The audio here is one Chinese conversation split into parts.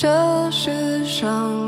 这世上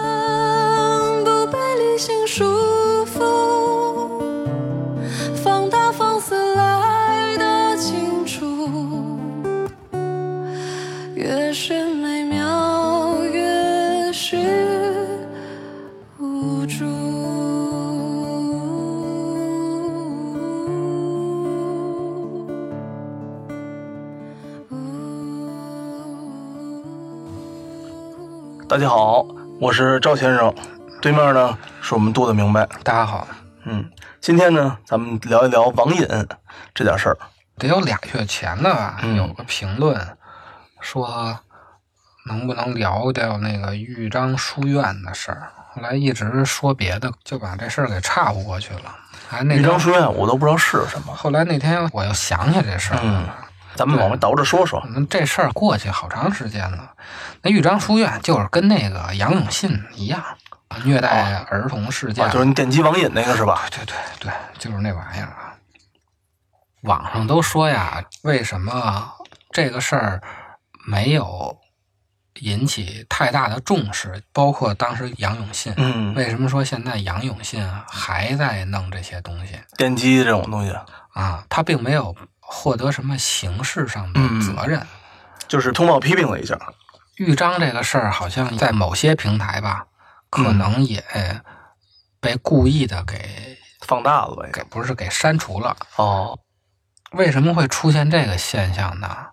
大家好，我是赵先生，对面呢是我们杜的明白。大家好，嗯，今天呢，咱们聊一聊网瘾这点事儿。得有俩月前了吧，嗯有个评论说能不能聊聊那个豫章书院的事儿。后来一直说别的，就把这事儿给岔不过去了。还那豫章书院我都不知道是什么，后来那天我又想起这事儿。咱们往回倒着说说。那这事儿过去好长时间了。那豫章书院就是跟那个杨永信一样，虐待儿童事件，啊，就是你点击网瘾那个是吧？对对对，就是那玩意儿啊。网上都说呀，为什么这个事儿没有引起太大的重视？包括当时杨永信，嗯，为什么说现在杨永信啊还在弄这些东西电击这种东西，啊？他并没有获得什么形式上的责任。就是通报批评了一下。豫章这个事儿，好像在某些平台吧，可能也被故意的给放大了呗。给不是给删除了。哦，为什么会出现这个现象呢？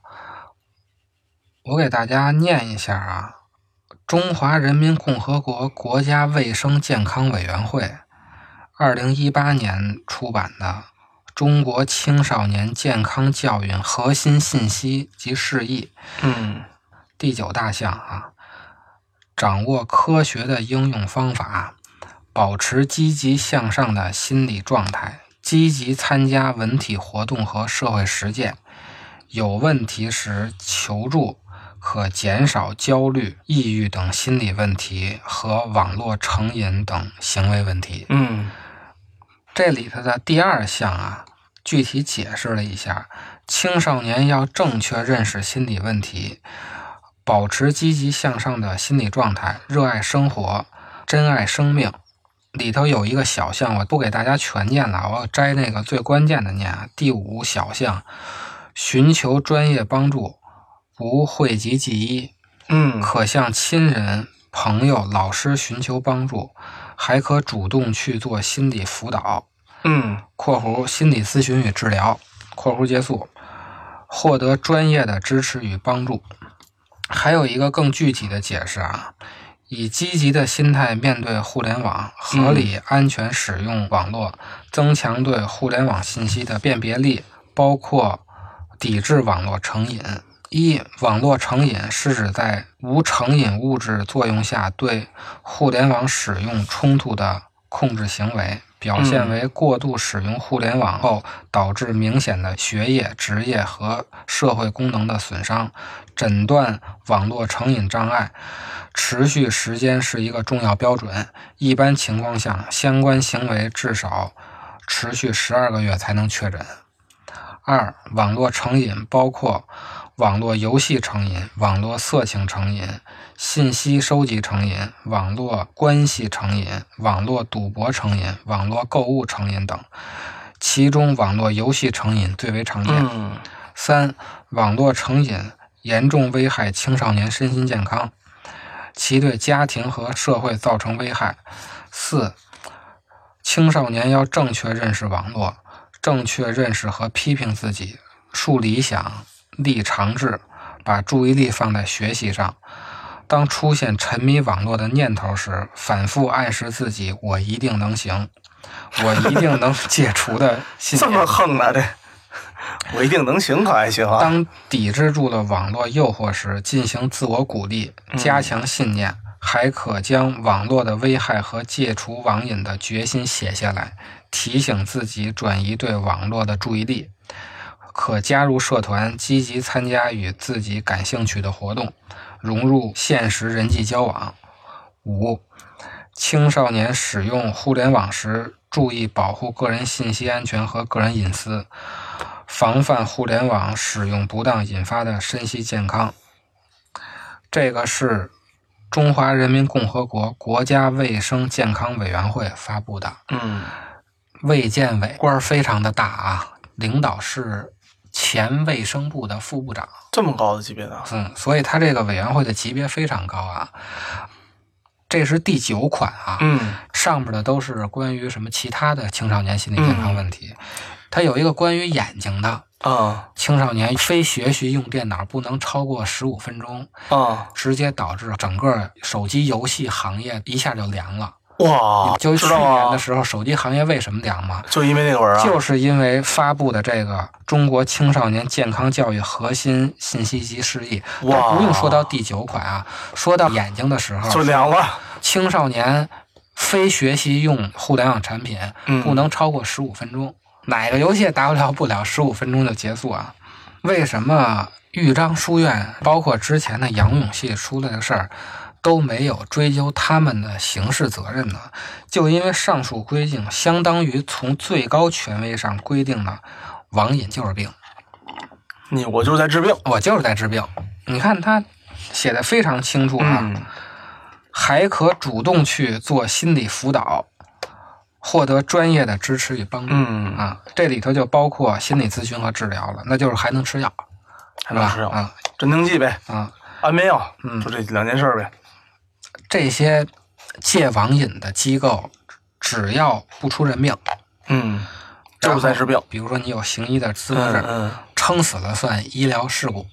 我给大家念一下啊，中华人民共和国国家卫生健康委员会二零一八年出版的《中国青少年健康教育核心信息及释义》嗯第九大项啊，掌握科学的应用方法，保持积极向上的心理状态，积极参加文体活动和社会实践，有问题时求助，可减少焦虑、抑郁等心理问题和网络成瘾等行为问题。嗯。这里头的第二项啊，具体解释了一下，青少年要正确认识心理问题，保持积极向上的心理状态，热爱生活，珍爱生命。里头有一个小项，我不给大家全念了，我要摘那个最关键的念啊。第五小项，寻求专业帮助，不讳疾忌医，嗯可向亲人、朋友、老师寻求帮助，还可主动去做心理辅导。嗯（括弧心理咨询与治疗）（括弧结束），获得专业的支持与帮助。还有一个更具体的解释啊，以积极的心态面对互联网，合理安全使用网络，增强对互联网信息的辨别力，包括抵制网络成瘾。一、网络成瘾是指在无成瘾物质作用下对互联网使用冲突的控制行为，表现为过度使用互联网后导致明显的学业、职业和社会功能的损伤。诊断网络成瘾障碍持续时间是一个重要标准，一般情况下，相关行为至少持续十二个月才能确诊。二、网络成瘾包括网络游戏成瘾、网络色情成瘾、信息收集成瘾、网络关系成瘾、网络赌博成瘾、网络购物成瘾等，其中网络游戏成瘾最为常见。嗯三、网络成瘾严重危害青少年身心健康，其对家庭和社会造成危害。四，青少年要正确认识网络，正确认识和批评自己，树理想，立长志，把注意力放在学习上。当出现沉迷网络的念头时，反复暗示自己：“我一定能行，我一定能解除 ”的信这么念。横呢？这我一定能行，可还行啊？当抵制住了网络诱惑时，进行自我鼓励，加强信念，还可将网络的危害和戒除网瘾的决心写下来，提醒自己转移对网络的注意力。可加入社团，积极参加与自己感兴趣的活动，融入现实人际交往。五、青少年使用互联网时，注意保护个人信息安全和个人隐私，防范互联网使用不当引发的身心健康。这个是中华人民共和国国家卫生健康委员会发布的。嗯卫健委官儿非常的大啊，领导是前卫生部的副部长。这么高的级别的，嗯，所以他这个委员会的级别非常高啊。这是第九款啊，嗯上面的都是关于什么其他的青少年心理健康问题。它有一个关于眼睛的，啊青少年非学习用电脑不能超过十五分钟，啊，直接导致整个手机游戏行业一下就凉了。哇，就去年的，时候，手机行业为什么凉吗？就因为那个文啊，就是因为发布的这个《中国青少年健康教育核心信息及示意》，哇不用说到第九款啊，说到眼睛的时候，就凉了，青少年非学习用互联网产品嗯不能超过十五分钟，哪个游戏也打不了不了十五分钟就结束啊？为什么豫章书院包括之前的杨永系出来的事儿？都没有追究他们的刑事责任呢？就因为上述规定相当于从最高权威上规定了网瘾就是病，你我就是在治病，我就是在治病。你看他写的非常清楚啊，嗯。还可主动去做心理辅导，获得专业的支持与帮助。嗯，啊，这里头就包括心理咨询和治疗了，那就是还能吃药，还能吃药，啊。镇定剂呗，啊，安眠药，嗯。就这两件事儿呗，这些戒网瘾的机构，只要不出人命，嗯，就是在治病，比如说你有行医的资格证，嗯嗯，撑死了算医疗事故，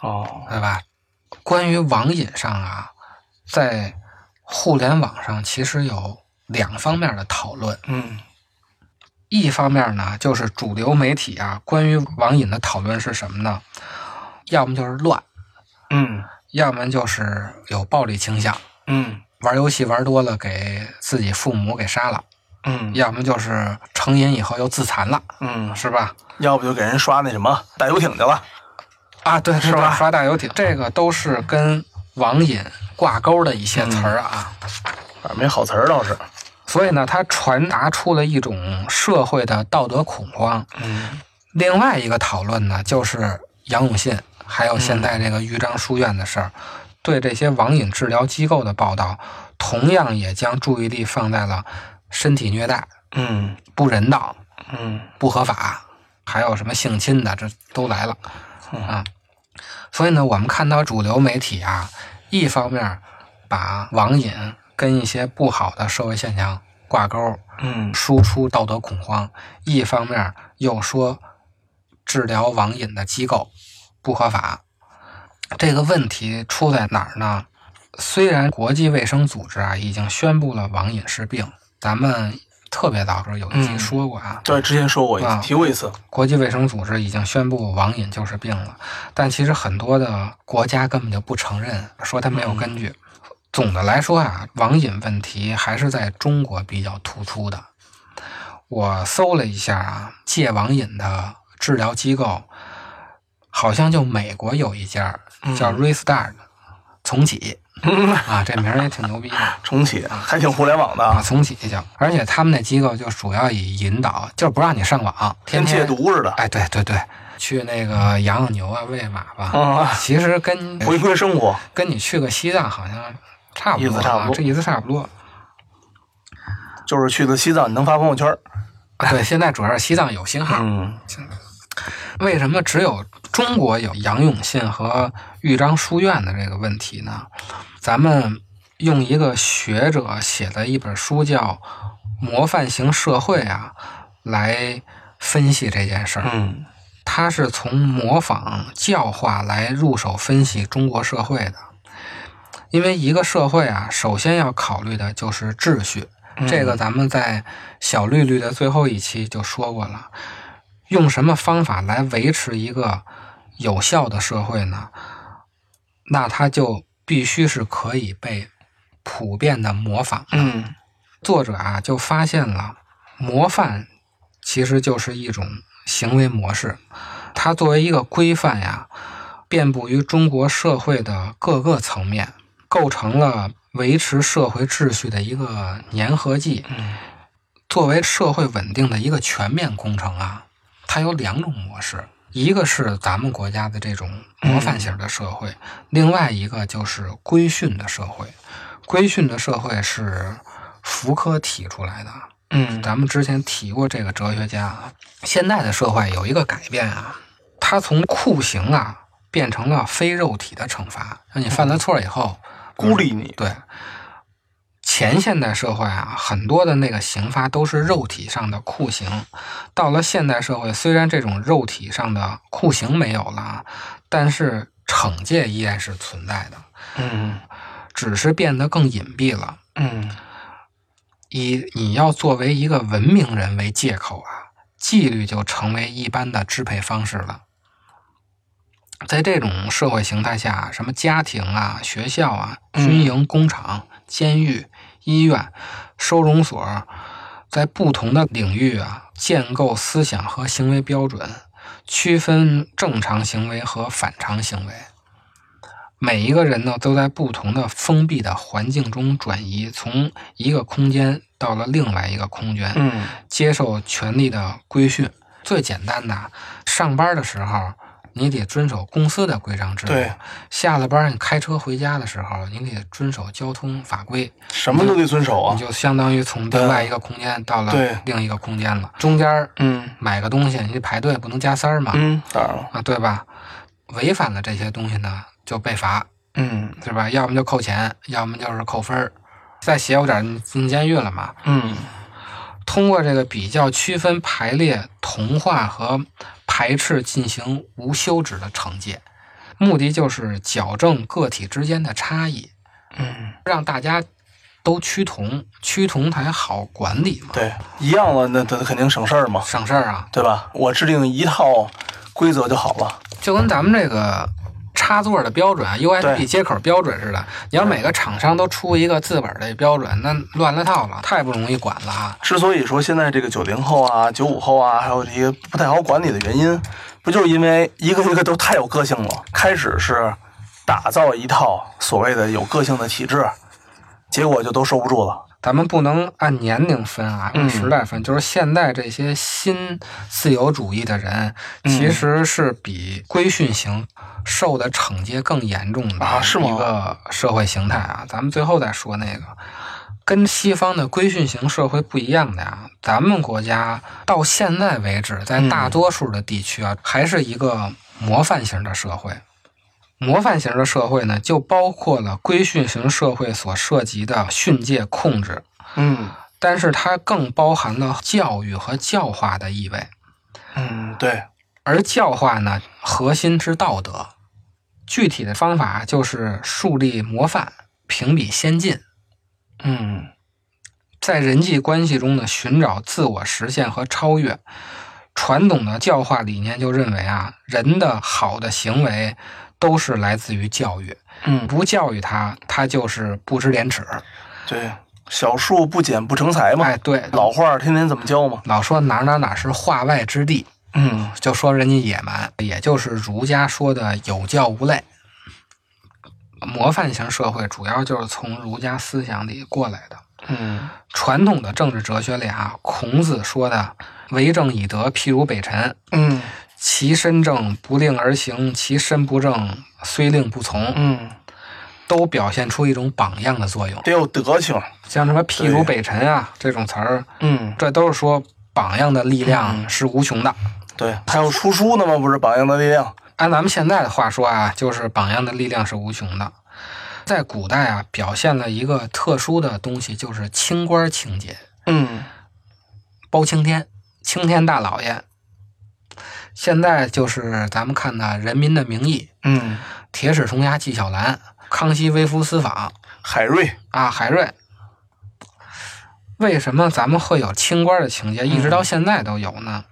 哦，对吧？关于网瘾上啊，在互联网上其实有两方面的讨论。嗯一方面呢，就是主流媒体啊，关于网瘾的讨论是什么呢？要么就是乱，嗯要么就是有暴力倾向，嗯玩游戏玩多了给自己父母给杀了，嗯要么就是成瘾以后又自残了，嗯，是吧？要不就给人刷那什么大游艇去了，啊，对，是吧刷大游艇，这个都是跟网瘾挂钩的一些词儿啊。反正没好词儿倒是，所以呢，它传达出了一种社会的道德恐慌。嗯另外一个讨论呢，就是杨永信还有现在这个豫章书院的事儿，对这些网瘾治疗机构的报道，同样也将注意力放在了身体虐待、嗯不人道、嗯不合法，还有什么性侵的，这都来了啊。所以呢，我们看到主流媒体啊，一方面把网瘾跟一些不好的社会现象挂钩，嗯输出道德恐慌；一方面又说治疗网瘾的机构不合法。这个问题出在哪儿呢？虽然国际卫生组织啊已经宣布了网瘾是病，咱们特别早时候有一期嗯说过啊，对，之前说过一啊提过一次，国际卫生组织已经宣布网瘾就是病了，但其实很多的国家根本就不承认，说它没有根据。总的来说啊，网瘾问题还是在中国比较突出的。我搜了一下啊，戒网瘾的治疗机构，好像就美国有一家叫 Restart，重启 啊，这名儿也挺牛逼的。重启还挺互联网的啊，啊，重启叫，而且他们那机构就主要以引导，就是不让你上网，天天戒毒似的，哎，对对对，去那个养养牛啊，喂马吧。啊，其实跟 回归生活，跟你去个西藏好像差不多、啊，意思差不多这意思差不多。就是去的西藏，你能发朋友圈儿，啊对，现在主要是西藏有信号，嗯为什么只有中国有杨永信和豫章书院的这个问题呢？咱们用一个学者写的一本书叫《模范型社会》啊，来分析这件事儿。嗯他是从模仿教化来入手分析中国社会的。因为一个社会啊，首先要考虑的就是秩序。这个咱们在小绿绿的最后一期就说过了。用什么方法来维持一个有效的社会呢？那它就必须是可以被普遍的模仿的。嗯作者啊就发现了，模范其实就是一种行为模式，它作为一个规范呀，遍布于中国社会的各个层面，构成了维持社会秩序的一个粘合剂。嗯作为社会稳定的一个全面工程啊，它有两种模式，一个是咱们国家的这种模范型的社会，另外一个就是规训的社会。规训的社会是福柯提出来的，嗯咱们之前提过这个哲学家啊。现在的社会有一个改变啊，他从酷刑啊变成了非肉体的惩罚，让你犯了错以后，孤立你。对，前现代社会啊，很多的那个刑罚都是肉体上的酷刑。到了现代社会，虽然这种肉体上的酷刑没有了，但是惩戒依然是存在的，嗯只是变得更隐蔽了。嗯以你要作为一个文明人为借口啊，纪律就成为一般的支配方式了。在这种社会形态下，什么家庭啊、学校啊、军营、工厂、监狱、医院、收容所，在不同的领域啊，建构思想和行为标准，区分正常行为和反常行为。每一个人呢，都在不同的封闭的环境中转移，从一个空间到了另外一个空间，嗯接受权力的规训。最简单的，上班的时候你得遵守公司的规章制度；对下了班你开车回家的时候，你得遵守交通法规。什么都得遵守啊你。就相当于从另外一个空间到了另一个空间了。中间嗯买个东西，你得排队，不能加塞儿嘛，嗯，当然了。啊，对吧？违反了这些东西呢，就被罚。嗯是吧？要么就扣钱，要么就是扣分儿，再邪乎点进监狱了嘛。嗯通过这个比较区分、排列、同化和排斥，进行无休止的惩戒，目的就是矫正个体之间的差异，嗯，让大家都趋同，趋同才好管理嘛，对，一样了，那那肯定省事儿嘛，省事儿啊。对吧？我制定一套规则就好了。就跟咱们这个插座的标准，USB 接口标准似的，你要每个厂商都出一个自本儿的标准，那乱了套了，太不容易管了啊。之所以说现在这个九零后啊、九五后啊，还有这些不太好管理的原因，不就是因为一个一个都太有个性了？开始是打造一套所谓的有个性的体制，结果就都收不住了。咱们不能按年龄分啊，嗯按时代分。就是现在这些新自由主义的人，嗯其实是比规训型受的惩戒更严重的啊是吗一个社会形态啊。咱们最后再说那个，跟西方的规训型社会不一样的呀。咱们国家到现在为止，在嗯大多数的地区啊，还是一个模范型的社会。模范型的社会呢，就包括了规训型社会所涉及的训诫控制，嗯但是它更包含了教育和教化的意味。嗯，对，而教化呢，核心是道德，具体的方法就是树立模范，评比先进，嗯在人际关系中呢寻找自我实现和超越。传统的教化理念就认为啊，人的好的行为都是来自于教育，嗯，不教育他，他就是不知廉耻。对，小树不剪不成材嘛。哎，对，老话儿天天怎么教嘛？老说哪哪哪是化外之地，嗯就说人家野蛮，也就是儒家说的有教无类。模范型社会主要就是从儒家思想里过来的。嗯传统的政治哲学里啊，孔子说的“为政以德，譬如北辰，嗯其身正，不令而行；其身不正，虽令不从”，嗯，都表现出一种榜样的作用。得有德行。像什么“譬如北辰”啊这种词儿，嗯，这都是说榜样的力量是无穷的。对，还有出书呢吗？不是榜样的力量。按咱们现在的话说啊，就是榜样的力量是无穷的。在古代啊，表现了一个特殊的东西，就是清官情节，嗯包青天、青天大老爷。现在就是咱们看的《人民的名义》嗯，《铁齿铜牙纪晓岚》《康熙微服私访》海瑞，啊，海瑞。为什么咱们会有清官的情节，一直到现在都有呢？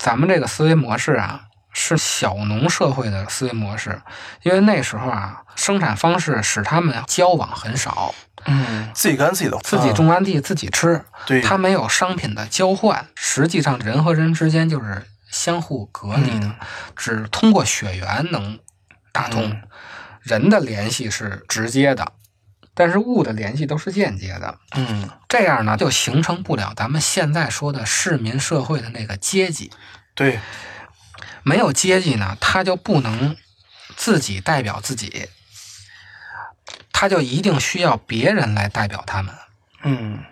咱们这个思维模式啊，是小农社会的思维模式，因为那时候啊，生产方式使他们交往很少，嗯，自己干自己的，自己种完地自己吃，对，他没有商品的交换，实际上人和人之间就是相互隔离的，嗯只通过血缘能打通。嗯人的联系是直接的，但是物的联系都是间接的。嗯这样呢，就形成不了咱们现在说的市民社会的那个阶级。对，没有阶级呢，他就不能自己代表自己，他就一定需要别人来代表他们。嗯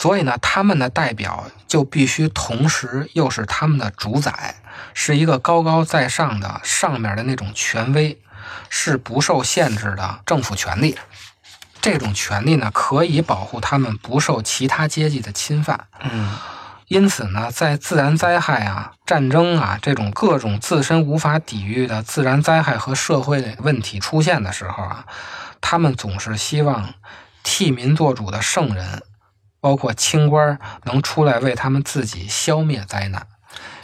所以呢，他们的代表就必须同时又是他们的主宰，是一个高高在上的上面的那种权威，是不受限制的政府权力。这种权利呢，可以保护他们不受其他阶级的侵犯。嗯因此呢，在自然灾害啊、战争啊这种各种自身无法抵御的自然灾害和社会问题出现的时候啊，他们总是希望替民做主的圣人，包括清官，能出来为他们自己消灭灾难，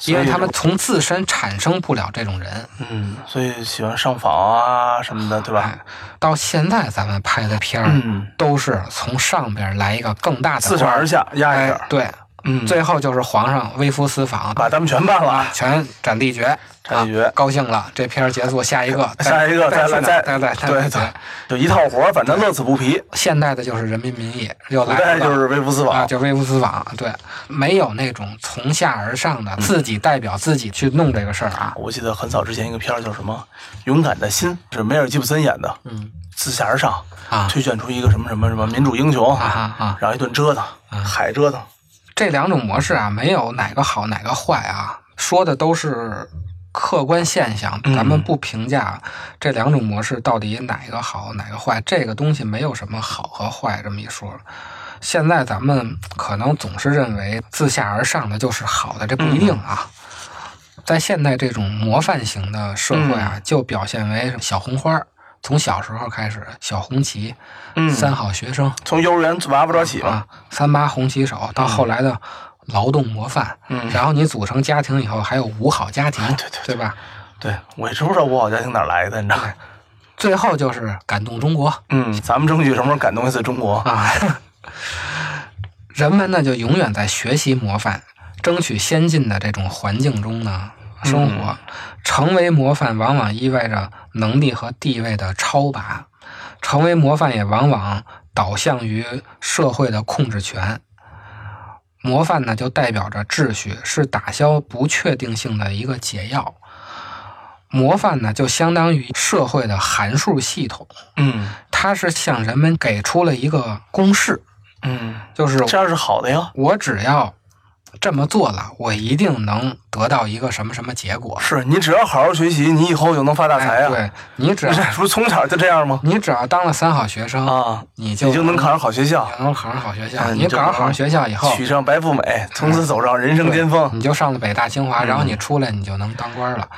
因为他们从自身产生不了这种人。嗯，所以喜欢上访啊什么的，对吧？哎，到现在咱们拍的片儿、嗯，都是从上边来一个更大的自上而下压一下，，哎对，嗯，最后就是皇上微服私访，把他们全办了，全斩地决，斩地决。啊高兴了，这片儿结束，下一个，下一个再再来再再再再对对，就一套活儿，反正乐此不疲。现代的就是《人民民义》，又来了。代就是微服私啊，访，就微服私访，对，没有那种从下而上嗯。的自己代表自己去弄这个事儿啊。我记得很早之前一个片儿叫什么《勇敢的心》，是梅尔吉布森演的，嗯。自下而上啊。推选出一个什么什么什么民主英雄，啊，然后一顿折腾，海折腾，这两种模式啊，没有哪个好哪个坏啊，说的都是客观现象，嗯咱们不评价这两种模式到底哪个好哪个坏，这个东西没有什么好和坏这么一说。现在咱们可能总是认为自下而上的就是好的，这不一定啊。在现在这种模范型的社会啊，就表现为小红花儿，从小时候开始，小红旗、嗯，三好学生，从幼儿园娃娃抓起嘛，啊，三八红旗手，到后来的劳动模范，嗯然后你组成家庭以后，还有五好家庭，对对对吧？对我也知不知道五好家庭哪来的，你知道吗？最后就是感动中国嗯，咱们争取什么时候感动一次中国？啊，人们呢就永远在学习模范，争取先进的这种环境中呢生活，成为模范往往意味着能力和地位的超拔，成为模范也往往导向于社会的控制权。模范呢，就代表着秩序，是打消不确定性的一个解药。模范呢，就相当于社会的函数系统，嗯它是向人们给出了一个公式，嗯，就是这样是好的呀。我只要这么做了，我一定能得到一个什么什么结果。是你只要好好学习，你以后就能发大财哎，啊！对你只不 是要，不是从小就这样吗？你只要当了三好学生，啊，你就你就能考上好学校，能考上好学校。嗯你考上好学校以后，娶上白富美，从此走上人生巅峰。你就上了北大清华，嗯然后你出来你就能当官了。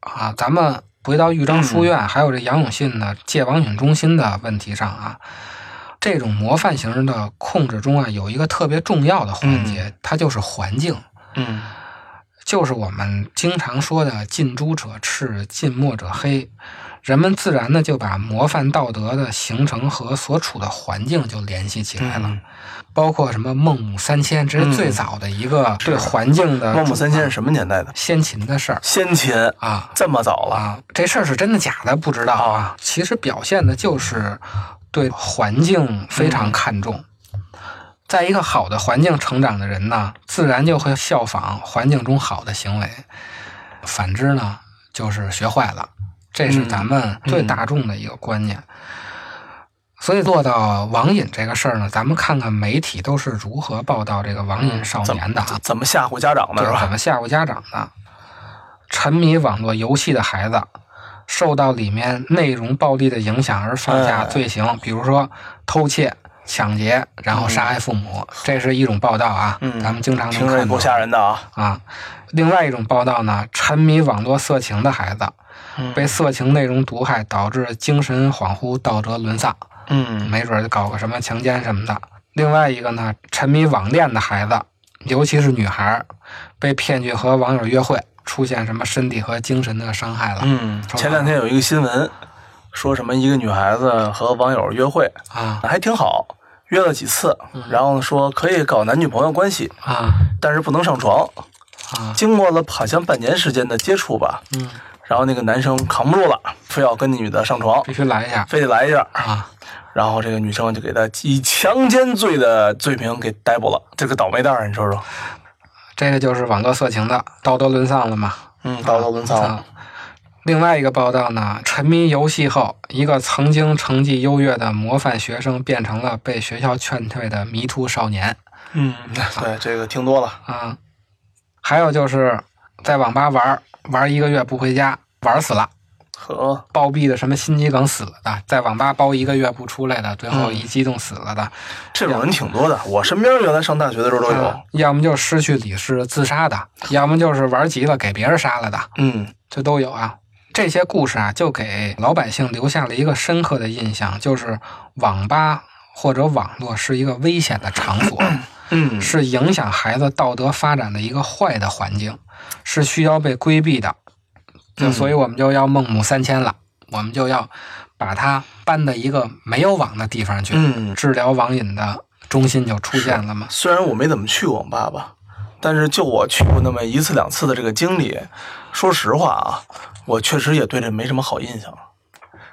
啊，咱们回到豫章书院，嗯还有这杨永信的戒网瘾中心的问题上啊，这种模范型的控制中啊，有一个特别重要的环节，它就是环境，嗯就是我们经常说的“近朱者赤，近墨者黑”。人们自然的就把模范道德的形成和所处的环境就联系起来了。嗯包括什么孟母三迁，这是最早的一个对环境的孟母三迁是什么年代的？先秦的事儿先秦啊这么早了？啊，这事儿是真的假的不知道啊。其实表现的就是对环境非常看重。在一个好的环境成长的人呢，自然就会效仿环境中好的行为；反之呢，就是学坏了。这是咱们最大众的一个观念。所以做到网瘾这个事儿呢，咱们看看媒体都是如何报道这个网瘾少年的啊。怎么吓唬家长的是吧？怎么吓唬家长的？沉迷网络游戏的孩子，受到里面内容暴力的影响而犯下哎罪行，比如说偷窃、抢劫，然后杀害父母，这是一种报道啊。嗯咱们经常能看到吓人的啊。啊。另外一种报道呢，沉迷网络色情的孩子嗯被色情内容毒害，导致精神恍惚、道德沦丧，嗯没准搞个什么强奸什么的。另外一个呢，沉迷网恋的孩子，尤其是女孩儿，被骗去和网友约会，出现什么身体和精神的伤害了、嗯，前两天有一个新闻，说什么一个女孩子和网友约会，啊还挺好，约了几次，然后说可以搞男女朋友关系，啊但是不能上床。啊！经过了好像半年时间的接触吧，嗯，然后那个男生扛不住了，非要跟那女的上床，必须来一下非得来一下，啊！然后这个女生就给他以强奸罪的罪名给逮捕了。这个倒霉蛋儿，你说说，这个就是网络色情的道德沦丧了嘛？嗯，道德沦丧。另外一个报道呢，沉迷游戏后，一个曾经成绩优越的模范学生变成了被学校劝退的迷途少年嗯，对，这个听多了。啊。还有就是在网吧玩玩一个月不回家，玩死了。和暴毙的什么心肌梗死了的，在网吧包一个月不出来的，最后一激动死了的，这种人挺多的，我身边原来上大学的时候都有啊。要么就失去理智自杀的，要么就是玩急了给别人杀了的，嗯这都有啊。这些故事啊，就给老百姓留下了一个深刻的印象，就是网吧或者网络是一个危险的场所，嗯，是影响孩子道德发展的一个坏的环境，是需要被规避的。就嗯所以我们就要孟母三迁了，我们就要把它搬到一个没有网的地方去，嗯，治疗网瘾的中心就出现了嘛。虽然我没怎么去过网吧吧，但是就我去过那么一次两次的这个经历，说实话啊，我确实也对这没什么好印象，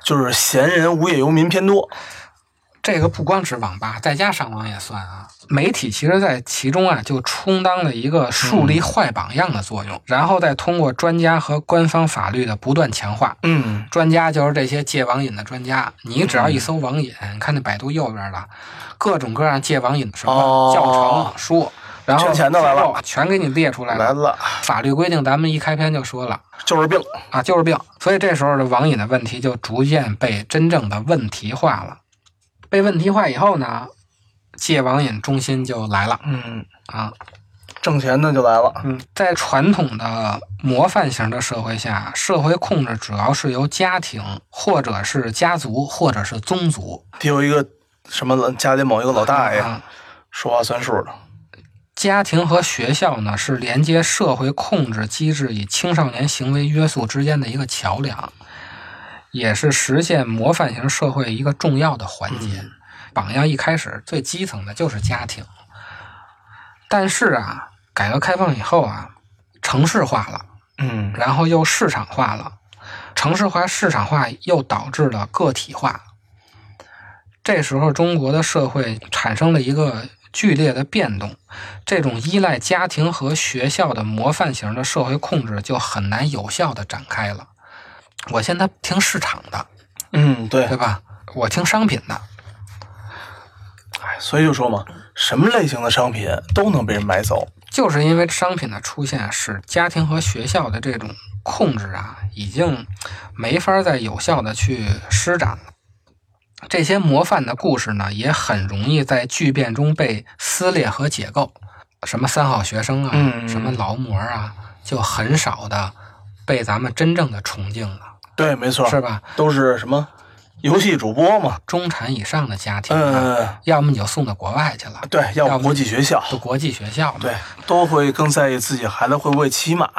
就是闲人无业游民偏多。这个不光指网吧，在家上网也算啊。媒体其实在其中啊，就充当了一个树立坏榜样的作用，然后再通过专家和官方法律的不断强化。嗯专家就是这些戒网瘾的专家，你只要一搜网瘾，你看那百度右边了，各种各样戒网瘾的什么哦教程书，然后圈钱的全给你列出来了。来了，法律规定，咱们一开篇就说了就是病。啊，就是病。所以这时候的网瘾的问题就逐渐被真正的问题化了。被问题化以后呢，戒网瘾中心就来了嗯，啊。挣钱的就来了。嗯，在传统的模范型的社会下，社会控制主要是由家庭，或者是家族，或者是宗族得有一个什么家里某一个老大爷啊。说话算数的。家庭和学校呢，是连接社会控制机制与青少年行为约束之间的一个桥梁，也是实现模范型社会一个重要的环节。榜样一开始最基层的就是家庭，但是啊，改革开放以后啊，城市化了，嗯然后又市场化了，城市化、市场化又导致了个体化。这时候，中国的社会产生了一个剧烈的变动，这种依赖家庭和学校的模范型的社会控制就很难有效的展开了。我现在听市场的，嗯，对对，吧？我听商品的，哎，所以就说嘛，什么类型的商品都能被人买走。就是因为商品的出现，使家庭和学校的这种控制啊，已经没法再有效的去施展了。这些模范的故事呢，也很容易在巨变中被撕裂和解构。什么三好学生啊，嗯什么劳模啊，就很少的被咱们真正的崇敬了，对，没错，是吧？都是什么游戏主播嘛。中产以上的家庭啊，嗯，要么你就送到国外去了，对，要国际学校，都国际学校嘛。对，都会更在意自己孩子会不会骑马。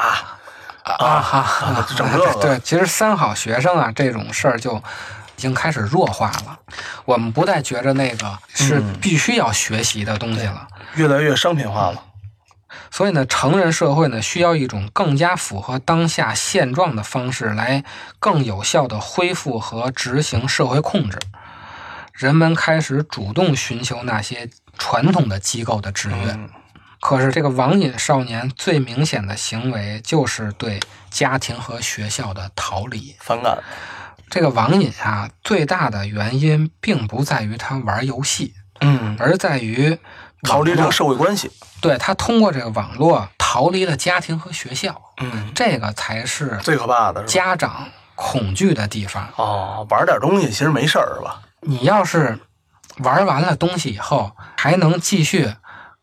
啊哈，啊整个个对，其实三好学生啊这种事儿就已经开始弱化了，我们不再觉着那个是嗯必须要学习的东西了。越来越商品化了。所以呢，成人社会呢需要一种更加符合当下现状的方式，来更有效地恢复和执行社会控制。人们开始主动寻求那些传统的机构的制约。嗯可是，这个网瘾少年最明显的行为就是对家庭和学校的逃离。反感。这个网瘾啊，最大的原因并不在于他玩游戏，嗯，而在于逃离这个社会关系。对他通过这个网络逃离了家庭和学校，嗯，这个才是最可怕的是？家长恐惧的地方。哦，玩点东西其实没事儿是吧？你要是玩完了东西以后，还能继续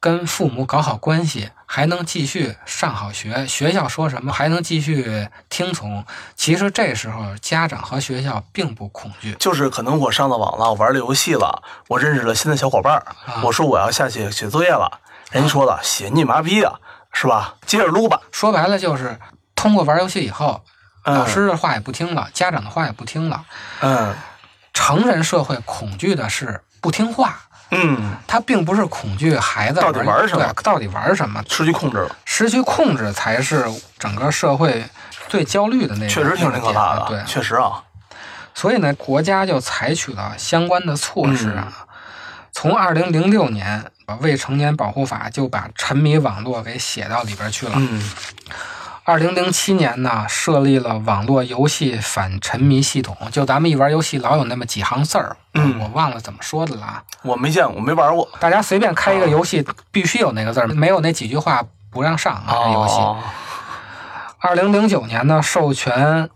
跟父母搞好关系，还能继续上好学，学校说什么还能继续听从。其实这时候家长和学校并不恐惧，就是可能我上了网了，我玩了游戏了，我认识了新的小伙伴儿，啊我说我要下去写作业了，人家说了写你妈逼啊，是吧？接着撸吧。说白了就是通过玩游戏以后，嗯老师的话也不听了，家长的话也不听了。嗯成人社会恐惧的是不听话，嗯，他并不是恐惧孩子到底玩什么对到底玩什么，失去控制了，失去控制才是整个社会最焦虑的那个。确实挺挺可怕的。对，确实啊，所以呢，国家就采取了相关的措施啊。嗯从二零零六年，未成年保护法就把沉迷网络给写到里边去了。嗯二零零七年呢，设立了网络游戏反沉迷系统。就咱们一玩游戏，老有那么几行字儿，嗯我忘了怎么说的了啊。我没见过，没玩过。大家随便开一个游戏，必须有那个字儿，没有那几句话不让上啊。这游戏。哦，二零零九年呢，授权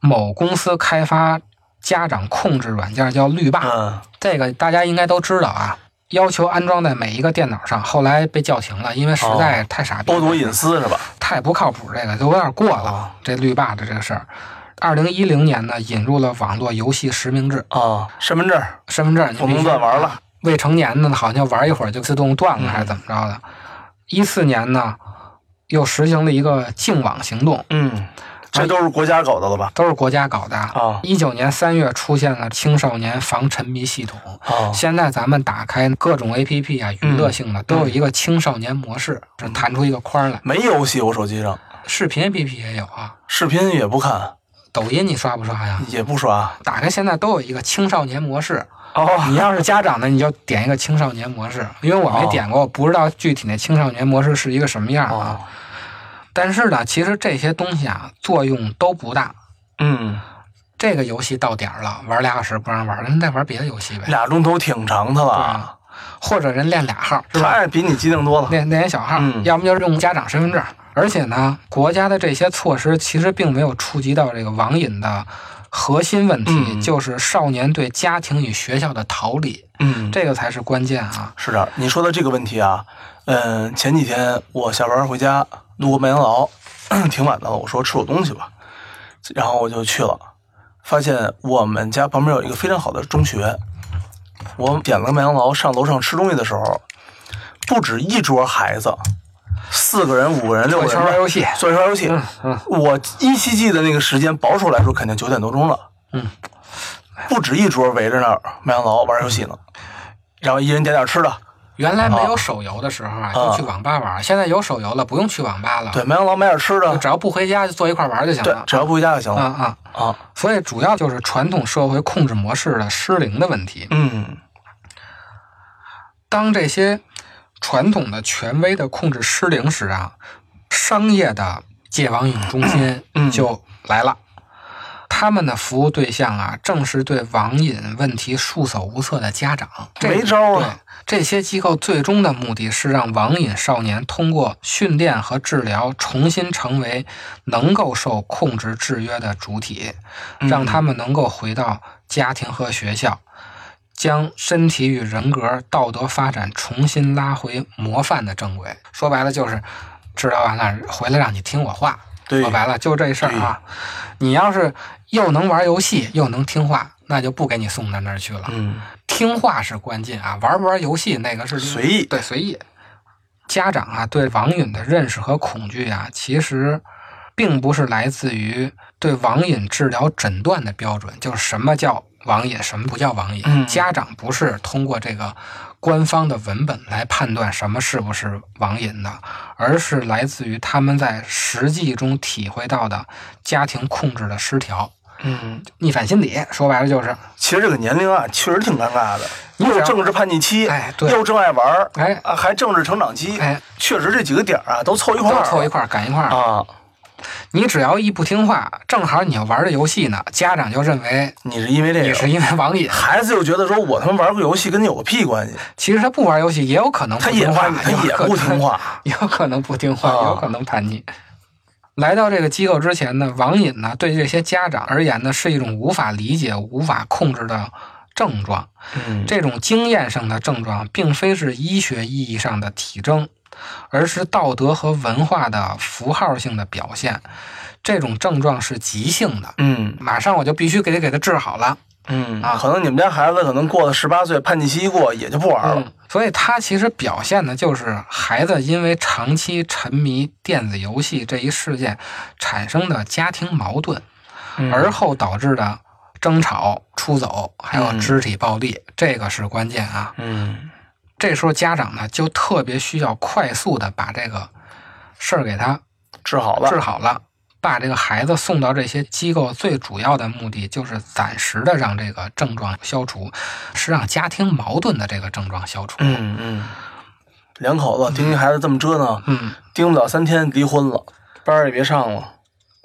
某公司开发家长控制软件，叫绿霸。嗯这个大家应该都知道啊，要求安装在每一个电脑上，后来被叫停了，因为实在太傻逼了，剥夺隐私是吧？太不靠谱，这个就有点过了。哦这绿霸的这个事儿，二零一零年呢，引入了网络游戏实名制，啊，身份证身份证不能必须乱玩了。未成年的呢，好像玩一会儿就自动断了，嗯还是怎么着的？一四年呢，又实行了一个净网行动，嗯，这都是国家搞的了吧？都是国家搞的。啊一九年三月出现了青少年防沉迷系统，啊现在咱们打开各种 APP 啊，娱乐性的都有一个青少年模式，是弹出一个框来。没游戏，我手机上视频 APP 也有啊，视频也不看，抖音你刷不刷呀？也不刷。打开现在都有一个青少年模式，哦，你要是家长呢，你就点一个青少年模式，因为我没点过，我不知道具体那青少年模式是一个什么样啊。哦，但是呢，其实这些东西啊，作用都不大。嗯，这个游戏到点儿了，玩俩小时不让玩，人再玩别的游戏呗。俩钟头挺长的了，啊，或者人练俩号，是吧？他比你机灵多了。练练小号，嗯要么就是用家长身份证。而且呢，国家的这些措施其实并没有触及到这个网瘾的核心问题，嗯就是少年对家庭与学校的逃离，嗯，这个才是关键啊。是的，你说的这个问题啊，嗯，前几天我下班回家路过麦当劳，挺晚的了，我说吃口东西吧，然后我就去了，发现我们家旁边有一个非常好的中学，我点了个麦当劳，上楼上吃东西的时候，不止一桌孩子，四个人、五个人、六个人玩游戏，坐一玩游戏。嗯嗯，我依稀记得那个时间，保守来说肯定九点多钟了。嗯，不止一桌围着那儿麦当劳玩游戏呢，然后一人点点吃的。原来没有手游的时候啊，就去网吧玩，现在有手游了，不用去网吧了，对，麦当劳买点吃的，只要不回家就坐一块玩就行对了，。只要不回家就行啊了。啊，啊啊，所以主要就是传统社会控制模式的失灵的问题。嗯当这些传统的权威的控制失灵时啊，商业的戒网瘾中心嗯就来了。他们的服务对象啊，正是对网瘾问题束手无策的家长。这没招啊，这些机构最终的目的是让网瘾少年通过训练和治疗，重新成为能够受控制制约的主体，嗯让他们能够回到家庭和学校，将身体与人格道德发展重新拉回模范的正轨。说白了就是，治疗完了回来让你听我话。对说白了就这事儿啊。你要是又能玩游戏又能听话，那就不给你送到那儿去了。嗯听话是关键啊，玩不玩游戏那个是随意对随意。家长啊，对网瘾的认识和恐惧啊，其实并不是来自于对网瘾治疗诊断的标准，就是什么叫网瘾，什么不叫网瘾。嗯家长不是通过这个官方的文本来判断什么是不是网瘾的，而是来自于他们在实际中体会到的家庭控制的失调。嗯，逆反心理说白了就是，其实这个年龄啊，确实挺尴尬的，你只要又政治叛逆期，哎对。又正爱玩儿，哎。啊，还政治成长期，哎，确实这几个点儿啊都凑一块都儿，凑一块儿赶一块儿。啊，你只要一不听话，正好你要玩这游戏呢，家长就认为你是因为这个，你是因为网瘾。孩子就觉得说我他妈玩个游戏跟你有个屁关系，其实他不玩游戏也有可能不他也听话，他也不听，话，有可能不听话，啊有可能叛逆。来到这个机构之前呢，网瘾呢对这些家长而言呢是一种无法理解、无法控制的症状。嗯，这种经验上的症状，并非是医学意义上的体征，而是道德和文化的符号性的表现。这种症状是急性的，嗯马上我就必须给给他治好了。嗯啊可能你们家孩子可能过了十八岁，叛逆期一过，也就不玩了。嗯，所以他其实表现的就是孩子因为长期沉迷电子游戏这一事件产生的家庭矛盾，嗯而后导致的争吵、出走，还有嗯肢体暴力，这个是关键啊。嗯这时候家长呢就特别需要快速的把这个事儿给他治好了。治好了。把这个孩子送到这些机构，最主要的目的就是暂时的让这个症状消除，是让家庭矛盾的这个症状消除。嗯嗯，两口子盯一孩子这么折腾，嗯，盯不了三天离婚了，班儿也别上了。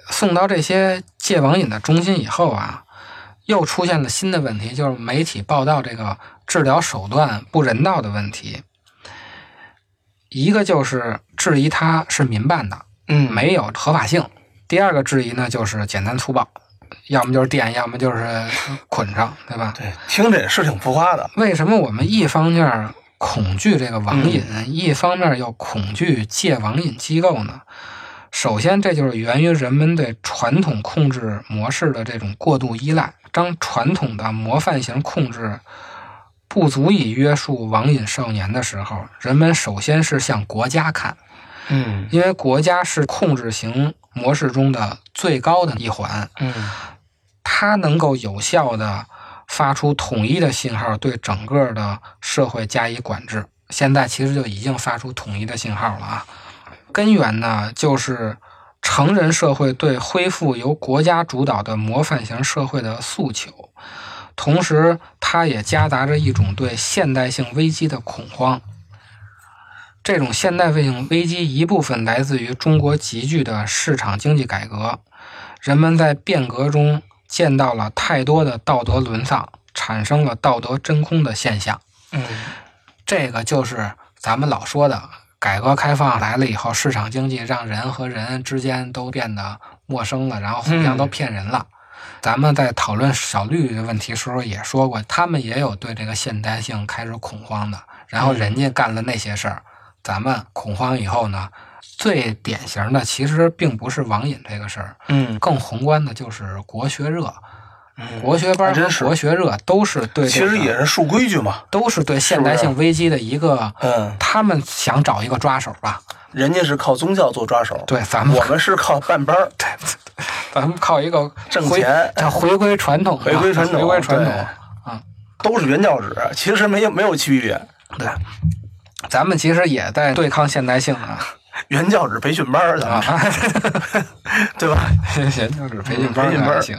送到这些戒网瘾的中心以后啊，又出现了新的问题，就是媒体报道这个治疗手段不人道的问题。一个就是质疑它是民办的，嗯没有合法性；第二个质疑呢，就是简单粗暴，要么就是电，要么就是捆上，对吧？对，听着也是挺浮夸的。为什么我们一方面恐惧这个网瘾，一方面又恐惧戒网瘾机构呢？首先，这就是源于人们对传统控制模式的这种过度依赖。当传统的模范型控制不足以约束网瘾少年的时候，人们首先是向国家看，嗯因为国家是控制型模式中的最高的一环，嗯它能够有效的发出统一的信号，对整个的社会加以管制。现在其实就已经发出统一的信号了啊。根源呢，就是成人社会对恢复由国家主导的模范型社会的诉求，同时它也夹杂着一种对现代性危机的恐慌。这种现代性危机一部分来自于中国急剧的市场经济改革，人们在变革中见到了太多的道德沦丧，产生了道德真空的现象。嗯这个就是咱们老说的，改革开放来了以后，市场经济让人和人之间都变得陌生了，然后互相都骗人了。咱们在讨论小绿的问题时候也说过，他们也有对这个现代性开始恐慌的，然后人家干了那些事儿，咱们恐慌以后呢，最典型的其实并不是网瘾这个事儿，嗯。更宏观的就是国学热、嗯，国学班和国学热都是对、其实也是树规矩嘛。都是对现代性危机的一个，嗯，他们想找一个抓手吧？人家是靠宗教做抓手，对，咱们我们是靠办班儿 咱们靠一个挣钱，叫回归传统，回归传统，回归传统啊，都是原教旨，其实没有没有区别。对。咱们其实也在对抗现代性啊，原教旨培训班儿的，啊，对吧？原教旨培训班儿行。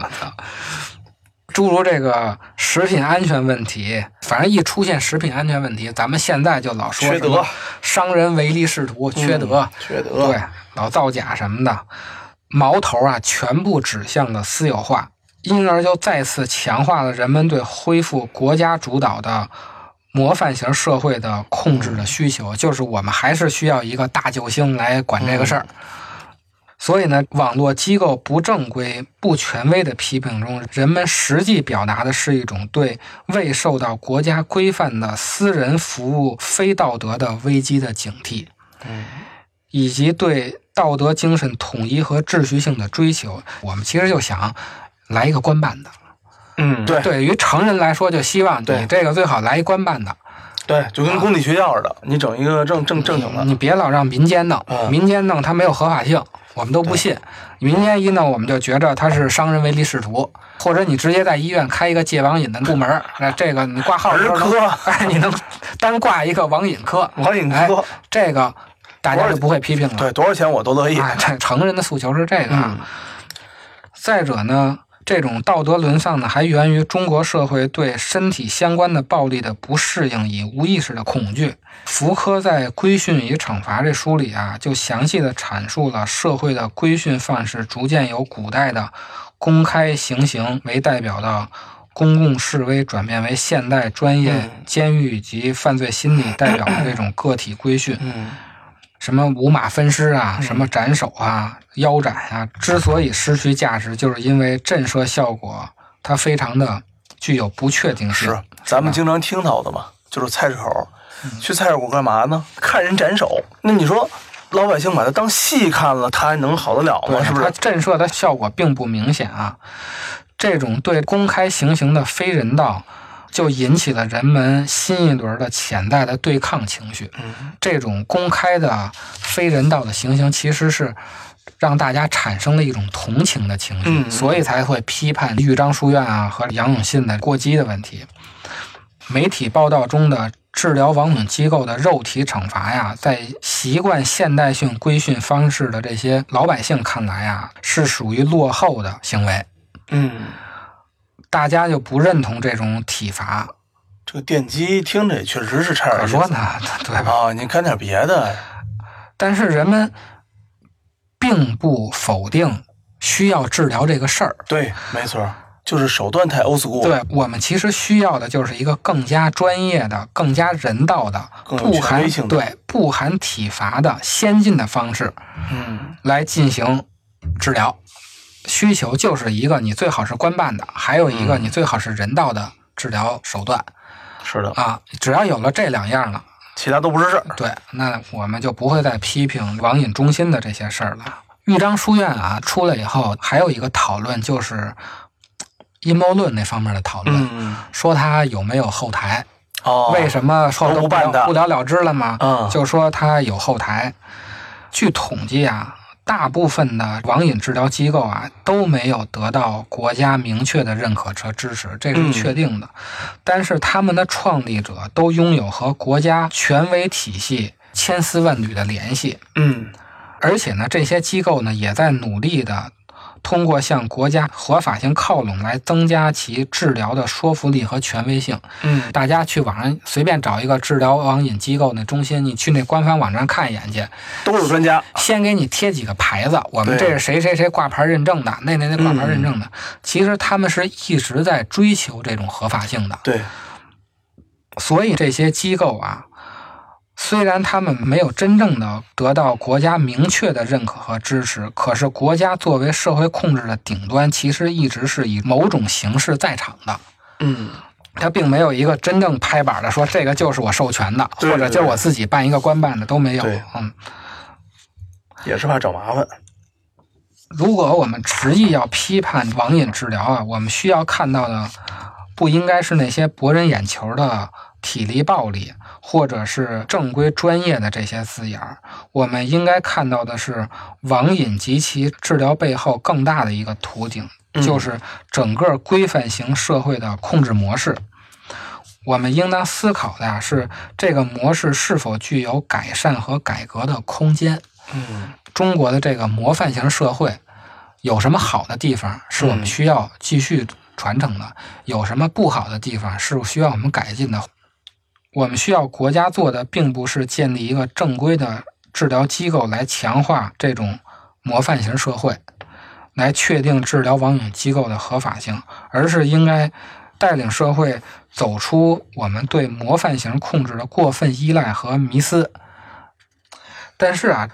操诸如这个食品安全问题，反正一出现食品安全问题，咱们现在就老说缺德，商人唯利是图，缺德，嗯缺德，对，老造假什么的，矛头啊全部指向了私有化，因而就再次强化了人们对恢复国家主导的模范型社会的控制的需求，就是我们还是需要一个大救星来管这个事儿。所以呢，网络机构不正规、不权威的批评中，人们实际表达的是一种对未受到国家规范的私人服务非道德的危机的警惕。嗯。以及对道德精神统一和秩序性的追求，我们其实就想来一个官办的。嗯，对。对于成人来说，就希望你这个最好来一官办的，对，就跟公立学校似的，你整一个正正正经的，你别老让民间弄，嗯。民间弄它没有合法性，我们都不信。民间一呢，我们就觉着他是商人唯利是图，或者你直接在医院开一个戒网瘾的部门儿，那这个你挂号儿科。哎，你能单挂一个网瘾科，网瘾哎科，这个大家就不会批评了。对，多少钱我都乐意。哎，这成人的诉求是这个再者呢，这种道德沦丧呢，还源于中国社会对身体相关的暴力的不适应以无意识的恐惧。福柯在《规训与惩罚》这书里啊，就详细的阐述了社会的规训范式逐渐由古代的公开行刑为代表的公共示威，转变为现代专业嗯监狱及犯罪心理代表的这种个体规训。嗯什么五马分尸啊，什么斩首啊、腰斩啊，之所以失去价值，就是因为震慑效果它非常的具有不确定性。是咱们经常听到的嘛，就是菜市口，去菜市口干嘛呢？看人斩首。那你说老百姓把它当戏看了，他还能好得了吗？是不是？它震慑的效果并不明显啊。这种对公开行刑的非人道，就引起了人们新一轮的潜在的对抗情绪。嗯这种公开的非人道的行刑，其实是让大家产生了一种同情的情绪，嗯嗯所以才会批判豫章书院啊和杨永信的过激的问题。媒体报道中的治疗网瘾机构的肉体惩罚呀，在习惯现代性规训方式的这些老百姓看来啊，是属于落后的行为，嗯，大家就不认同这种体罚。这个电击听着也确实是差点说呢，对吧？啊，你干点别的。但是人们并不否定需要治疗这个事儿。对，没错，就是手段太 old school。对我们其实需要的就是一个更加专业的、更加人道的、更含对不含体罚的先进的方式嗯，来进行治疗。需求就是一个你最好是官办的，还有一个嗯你最好是人道的治疗手段是的，啊。只要有了这两样了，其他都不是事儿。对，那我们就不会再批评网瘾中心的这些事儿了。豫章书院啊出来以后，还有一个讨论就是阴谋论那方面的讨论，嗯，说他有没有后台，哦，为什么后头不都不了了之了吗？嗯就说他有后台。据统计啊，大部分的网瘾治疗机构啊都没有得到国家明确的认可和支持，这嗯。是确定的。但是他们的创立者都拥有和国家权威体系千丝万缕的联系，嗯。而且呢，这些机构呢也在努力的通过向国家合法性靠拢来增加其治疗的说服力和权威性。嗯，大家去网上随便找一个治疗网瘾机构那中心，你去那官方网站看一眼去，都是专家。先给你贴几个牌子，我们这是谁谁谁挂牌认证的，那那那挂牌认证的。其实他们是一直在追求这种合法性的，对，所以这些机构啊，虽然他们没有真正的得到国家明确的认可和支持，可是国家作为社会控制的顶端，其实一直是以某种形式在场的。嗯，他并没有一个真正拍板的说这个就是我授权的，对对或者就是我自己办一个官办的都没有对。嗯，也是怕找麻烦。如果我们执意要批判网瘾治疗啊，我们需要看到的不应该是那些博人眼球的体力暴力，或者是正规专业的这些字眼儿。我们应该看到的是网瘾及其治疗背后更大的一个图景，嗯就是整个规范型社会的控制模式。我们应当思考的呀是这个模式是否具有改善和改革的空间。嗯中国的这个模范型社会有什么好的地方是我们嗯需要继续传承的？有什么不好的地方是需要我们改进的？我们需要国家做的，并不是建立一个正规的治疗机构来强化这种模范型社会，来确定治疗网瘾机构的合法性，而是应该带领社会走出我们对模范型控制的过分依赖和迷思。但是啊，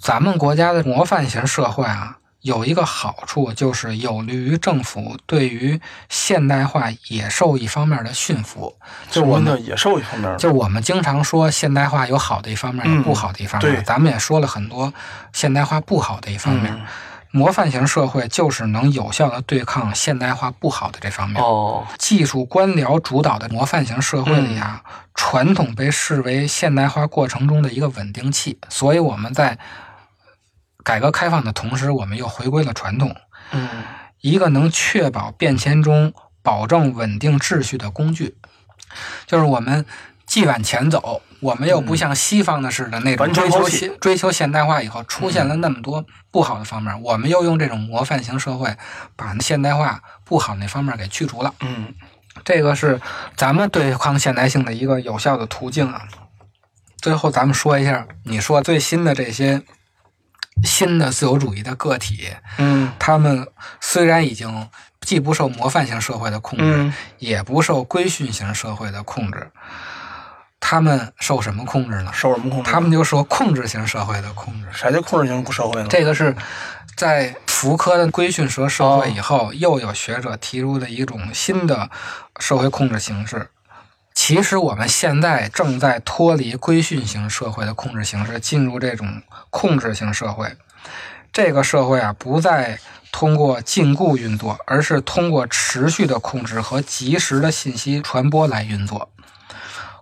咱们国家的模范型社会啊，有一个好处，就是有利于政府对于现代化野兽一方面的驯服。就我们叫野兽一方面，就我们经常说现代化有好的一方面，有嗯不好的一方面。对咱们也说了很多现代化不好的一方面。嗯模范型社会就是能有效的对抗现代化不好的这方面。哦，技术官僚主导的模范型社会里啊，传统被视为现代化过程中的一个稳定器，所以我们在改革开放的同时，我们又回归了传统，嗯。一个能确保变迁中保证稳定秩序的工具，就是我们既往前走，我们又不像西方的似的那种追求现追求现代化以后出现了那么多不好的方面，我们又用这种模范型社会把现代化不好那方面给去除了。嗯。这个是咱们对抗现代性的一个有效的途径啊。最后，咱们说一下，你说最新的这些新的自由主义的个体，嗯他们虽然已经既不受模范型社会的控制，嗯也不受规训型社会的控制，他他们受什么控制呢？受什么控制？他们就受控制型社会的控制。啥叫控制型社会呢？这个是在福柯的规训蛇社会以后，又有学者提出的一种新的社会控制形式。其实我们现在正在脱离规训型社会的控制形式，进入这种控制型社会。这个社会啊，不再通过禁锢运作，而是通过持续的控制和及时的信息传播来运作。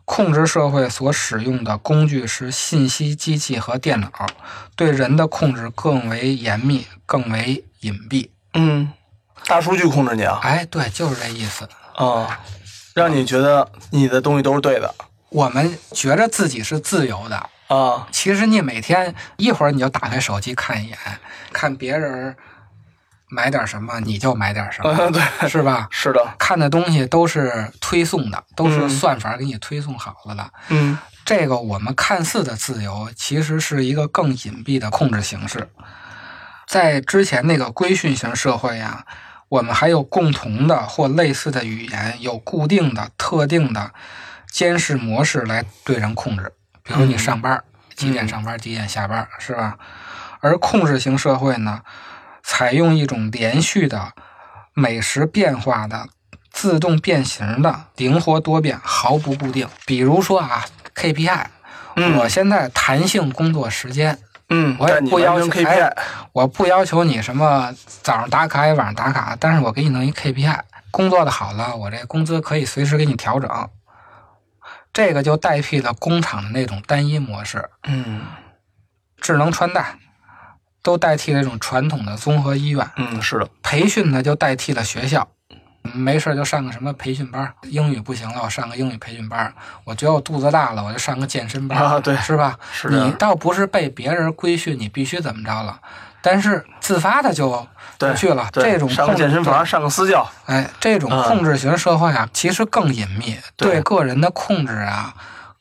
控制社会所使用的工具是信息机器和电脑，对人的控制更为严密、更为隐蔽。嗯，大数据控制你啊？哎，对，就是这意思。啊，让你觉得你的东西都是对的。我们觉着自己是自由的啊，其实你每天一会儿你就打开手机看一眼，看别人买点什么你就买点什么，对，是吧？是的，看的东西都是推送的，都是算法给你推送好了的。嗯，这个我们看似的自由，其实是一个更隐蔽的控制形式。在之前那个规训型社会呀，我们还有共同的或类似的语言，有固定的、特定的。监视模式来对人控制，比如你上班几点上班，几点下班，是吧？而控制型社会呢，采用一种连续的、每时变化的、自动变形的、灵活多变、毫不固定。比如说啊，KPI，我现在弹性工作时间，嗯，我也不要求我不要求你什么早上打卡也晚上打卡，但是我给你弄一 KPI，工作的好了，我这工资可以随时给你调整。这个就代替了工厂的那种单一模式，嗯，智能穿戴都代替了这种传统的综合医院，嗯，是的，培训呢就代替了学校，没事就上个什么培训班，英语不行了，我上个英语培训班，我觉得我肚子大了，我就上个健身班，啊，对，是吧？是你倒不是被别人规训，你必须怎么着了，但是自发的就。不，去了这种上个健身房，上个私教，哎，这种控制型社会啊，其实更隐秘，对个人的控制啊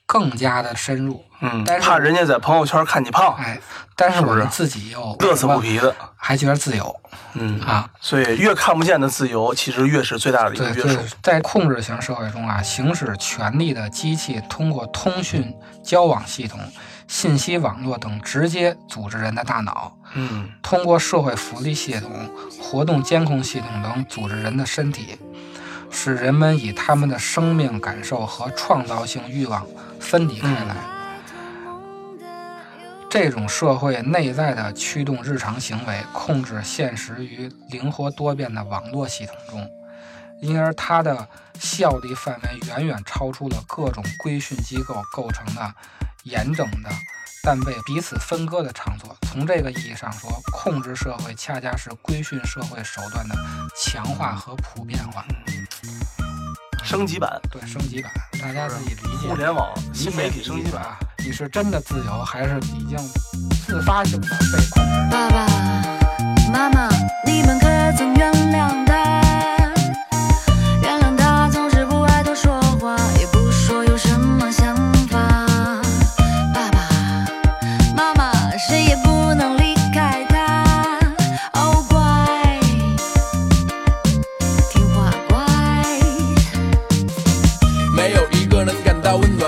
更加的深入。嗯，但是怕人家在朋友圈看你胖，哎，但是我们自己又乐此不疲的，还觉得自由。嗯啊，所以越看不见的自由，其实越是最大的一个约束。在控制型社会中啊，行使权力的机器通过通讯交往系统。信息网络等直接组织人的大脑，嗯，通过社会福利系统、活动监控系统等组织人的身体，使人们以他们的生命感受和创造性欲望分离开来。这种社会内在的驱动日常行为，控制现实于灵活多变的网络系统中，因而它的效力范围远远超出了各种规训机构构成的。严整的，但被彼此分割的场所。从这个意义上说，控制社会恰恰是规训社会手段的强化和普遍化。升级版，对，升级版，大家自己理解。互联网新媒体升级版，你是真的自由，还是已经自发性的被控制？爸爸妈妈，你们可曾原谅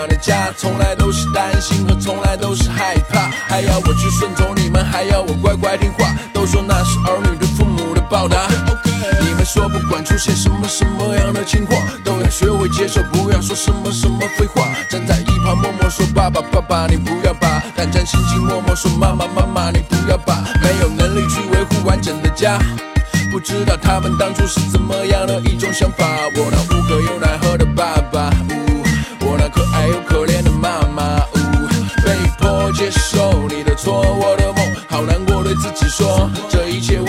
的家，从来都是担心和从来都是害怕。还要我去顺从你们，还要我乖乖听话。都说那是儿女对父母的报答。你们说不管出现什么什么样的情况，都要学会接受，不要说什么什么废话。站在一旁默默说爸爸爸爸，你不要把胆战心惊默默说妈妈妈妈，你不要把没有能力去维护完整的家。不知道他们当初是怎么样的一种想法。我那无可又奈何的爸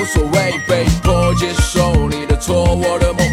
无所谓。被迫接受你的错，我的梦